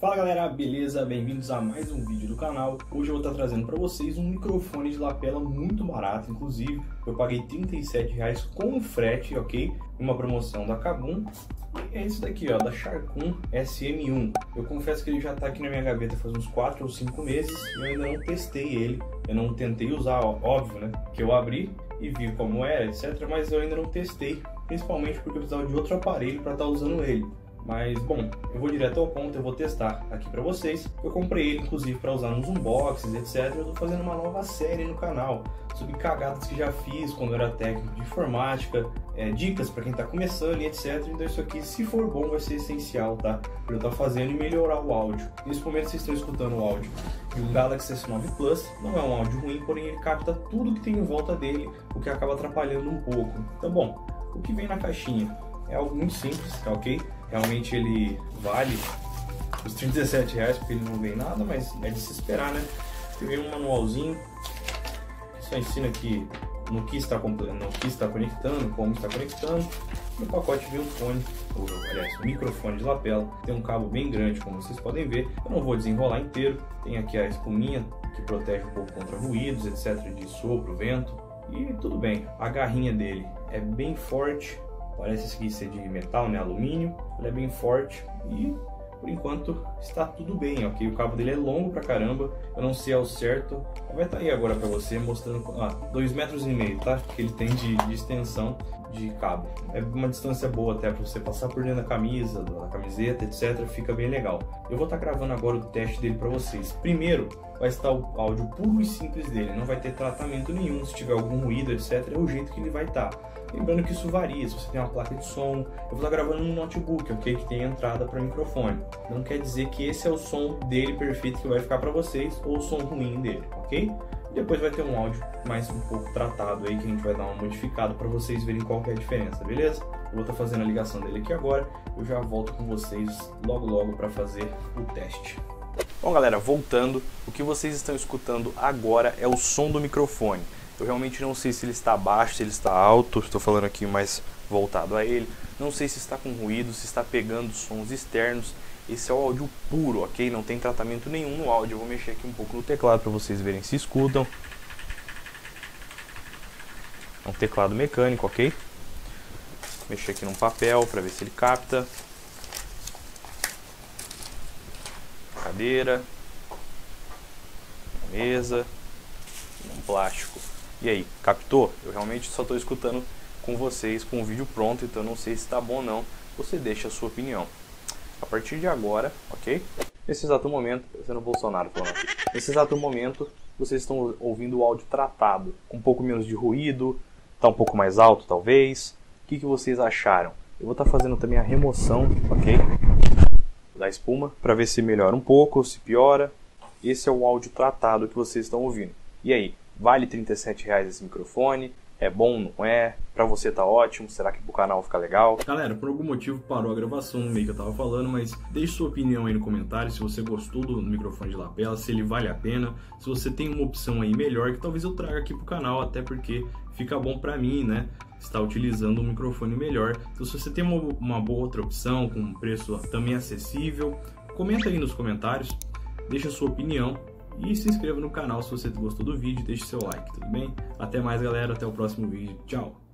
Fala galera, beleza? Bem-vindos a mais um vídeo do canal. Hoje eu vou estar trazendo para vocês um microfone de lapela muito barato, inclusive eu paguei 37 reais com frete, ok? Uma promoção da Kabum. E é esse daqui, ó, da Sharkun SM1. Eu confesso que ele já está aqui na minha gaveta faz uns 4 ou 5 meses e eu ainda não testei ele. Eu não tentei usar, ó, óbvio, né? Que eu abri e vi como era, etc. Mas eu ainda não testei, principalmente porque eu precisava de outro aparelho para estar tá usando ele. Mas, bom, eu vou direto ao ponto, eu vou testar aqui para vocês. Eu comprei ele, inclusive, para usar nos unboxings, etc. Eu tô fazendo uma nova série no canal sobre cagadas que já fiz quando eu era técnico de informática, é, dicas para quem está começando e etc. Então isso aqui, se for bom, vai ser essencial, tá? Para eu estar tá fazendo e melhorar o áudio. Nesse momento vocês estão escutando o áudio de um Galaxy S9 Plus. Não é um áudio ruim, porém ele capta tudo que tem em volta dele, o que acaba atrapalhando um pouco. Então, bom, o que vem na caixinha? É algo muito simples, tá ok? Realmente ele vale os 37 reais, porque ele não vem nada, mas é de se esperar, né? Vem um manualzinho que só ensina aqui no que está, no que está conectando, como está conectando. No pacote vem o fone, ou, aliás, o microfone de lapela. Tem um cabo bem grande, como vocês podem ver. Eu não vou desenrolar inteiro. Tem aqui a espuminha que protege um pouco contra ruídos, etc, de sopro, vento. E tudo bem. A garrinha dele é bem forte, Parece que ser de metal, né? Alumínio. Ele é bem forte e por enquanto está tudo bem, ok? O cabo dele é longo pra caramba, eu não sei ao certo. Vai estar tá aí agora pra você mostrando, ah, 2 metros e meio, tá? Que ele tem de, de, extensão de cabo. É uma distância boa até pra você passar por dentro da camisa, da camiseta, etc. Fica bem legal. Eu vou estar tá gravando agora o teste dele pra vocês. Primeiro, vai estar o áudio puro e simples dele, não vai ter tratamento nenhum, se tiver algum ruído, etc. É o jeito que ele vai estar. Tá. Lembrando que isso varia, se você tem uma placa de som, eu vou estar gravando no notebook, ok? Que tem entrada para microfone. Não quer dizer que esse é o som dele perfeito que vai ficar para vocês ou o som ruim dele, ok? Depois vai ter um áudio mais um pouco tratado aí que a gente vai dar uma modificada para vocês verem qual é a diferença, beleza? Eu vou estar fazendo a ligação dele aqui agora, eu já volto com vocês logo logo para fazer o teste. Bom galera, voltando, o que vocês estão escutando agora é o som do microfone. Eu realmente não sei se ele está baixo, se ele está alto, estou falando aqui mais voltado a ele. Não sei se está com ruído, se está pegando sons externos. Esse é o áudio puro, ok? Não tem tratamento nenhum no áudio. Eu vou mexer aqui um pouco no teclado para vocês verem se escutam. É um teclado mecânico, ok? Mexer aqui num papel para ver se ele capta. Cadeira. Mesa. Um plástico. E aí, captou? Eu realmente só estou escutando com vocês com o vídeo pronto, então não sei se está bom ou não. Você deixa a sua opinião. A partir de agora, ok? Nesse exato momento, sendo Bolsonaro falando aqui. Nesse exato momento, vocês estão ouvindo o áudio tratado, com um pouco menos de ruído, está um pouco mais alto talvez. O que, que vocês acharam? Eu vou estar tá fazendo também a remoção, ok? Espuma, para ver se melhora um pouco, se piora. Esse é o áudio tratado que vocês estão ouvindo. E aí, Vale 37 reais esse microfone? É bom, não é? Pra você tá ótimo, será que pro canal fica legal? Galera, por algum motivo parou a gravação no meio que eu tava falando, mas deixe sua opinião aí no comentário se você gostou do microfone de lapela, se ele vale a pena, se você tem uma opção aí melhor que talvez eu traga aqui pro canal, até porque fica bom pra mim, né? Estar utilizando um microfone melhor. Então se você tem uma, uma boa outra opção, com um preço também acessível, comenta aí nos comentários, deixa sua opinião e se inscreva no canal se você gostou do vídeo, deixe seu like, tudo bem? Até mais galera, até o próximo vídeo, tchau!